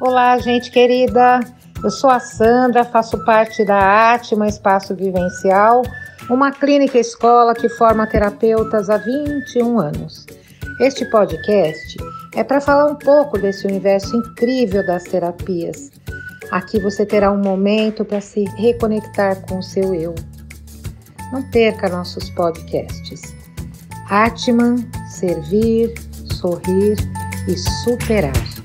Olá, gente querida. Eu sou a Sandra, faço parte da Atma Espaço Vivencial, uma clínica escola que forma terapeutas há 21 anos. Este podcast é para falar um pouco desse universo incrível das terapias. Aqui você terá um momento para se reconectar com o seu eu. Não perca nossos podcasts. Atman, servir, sorrir e superar.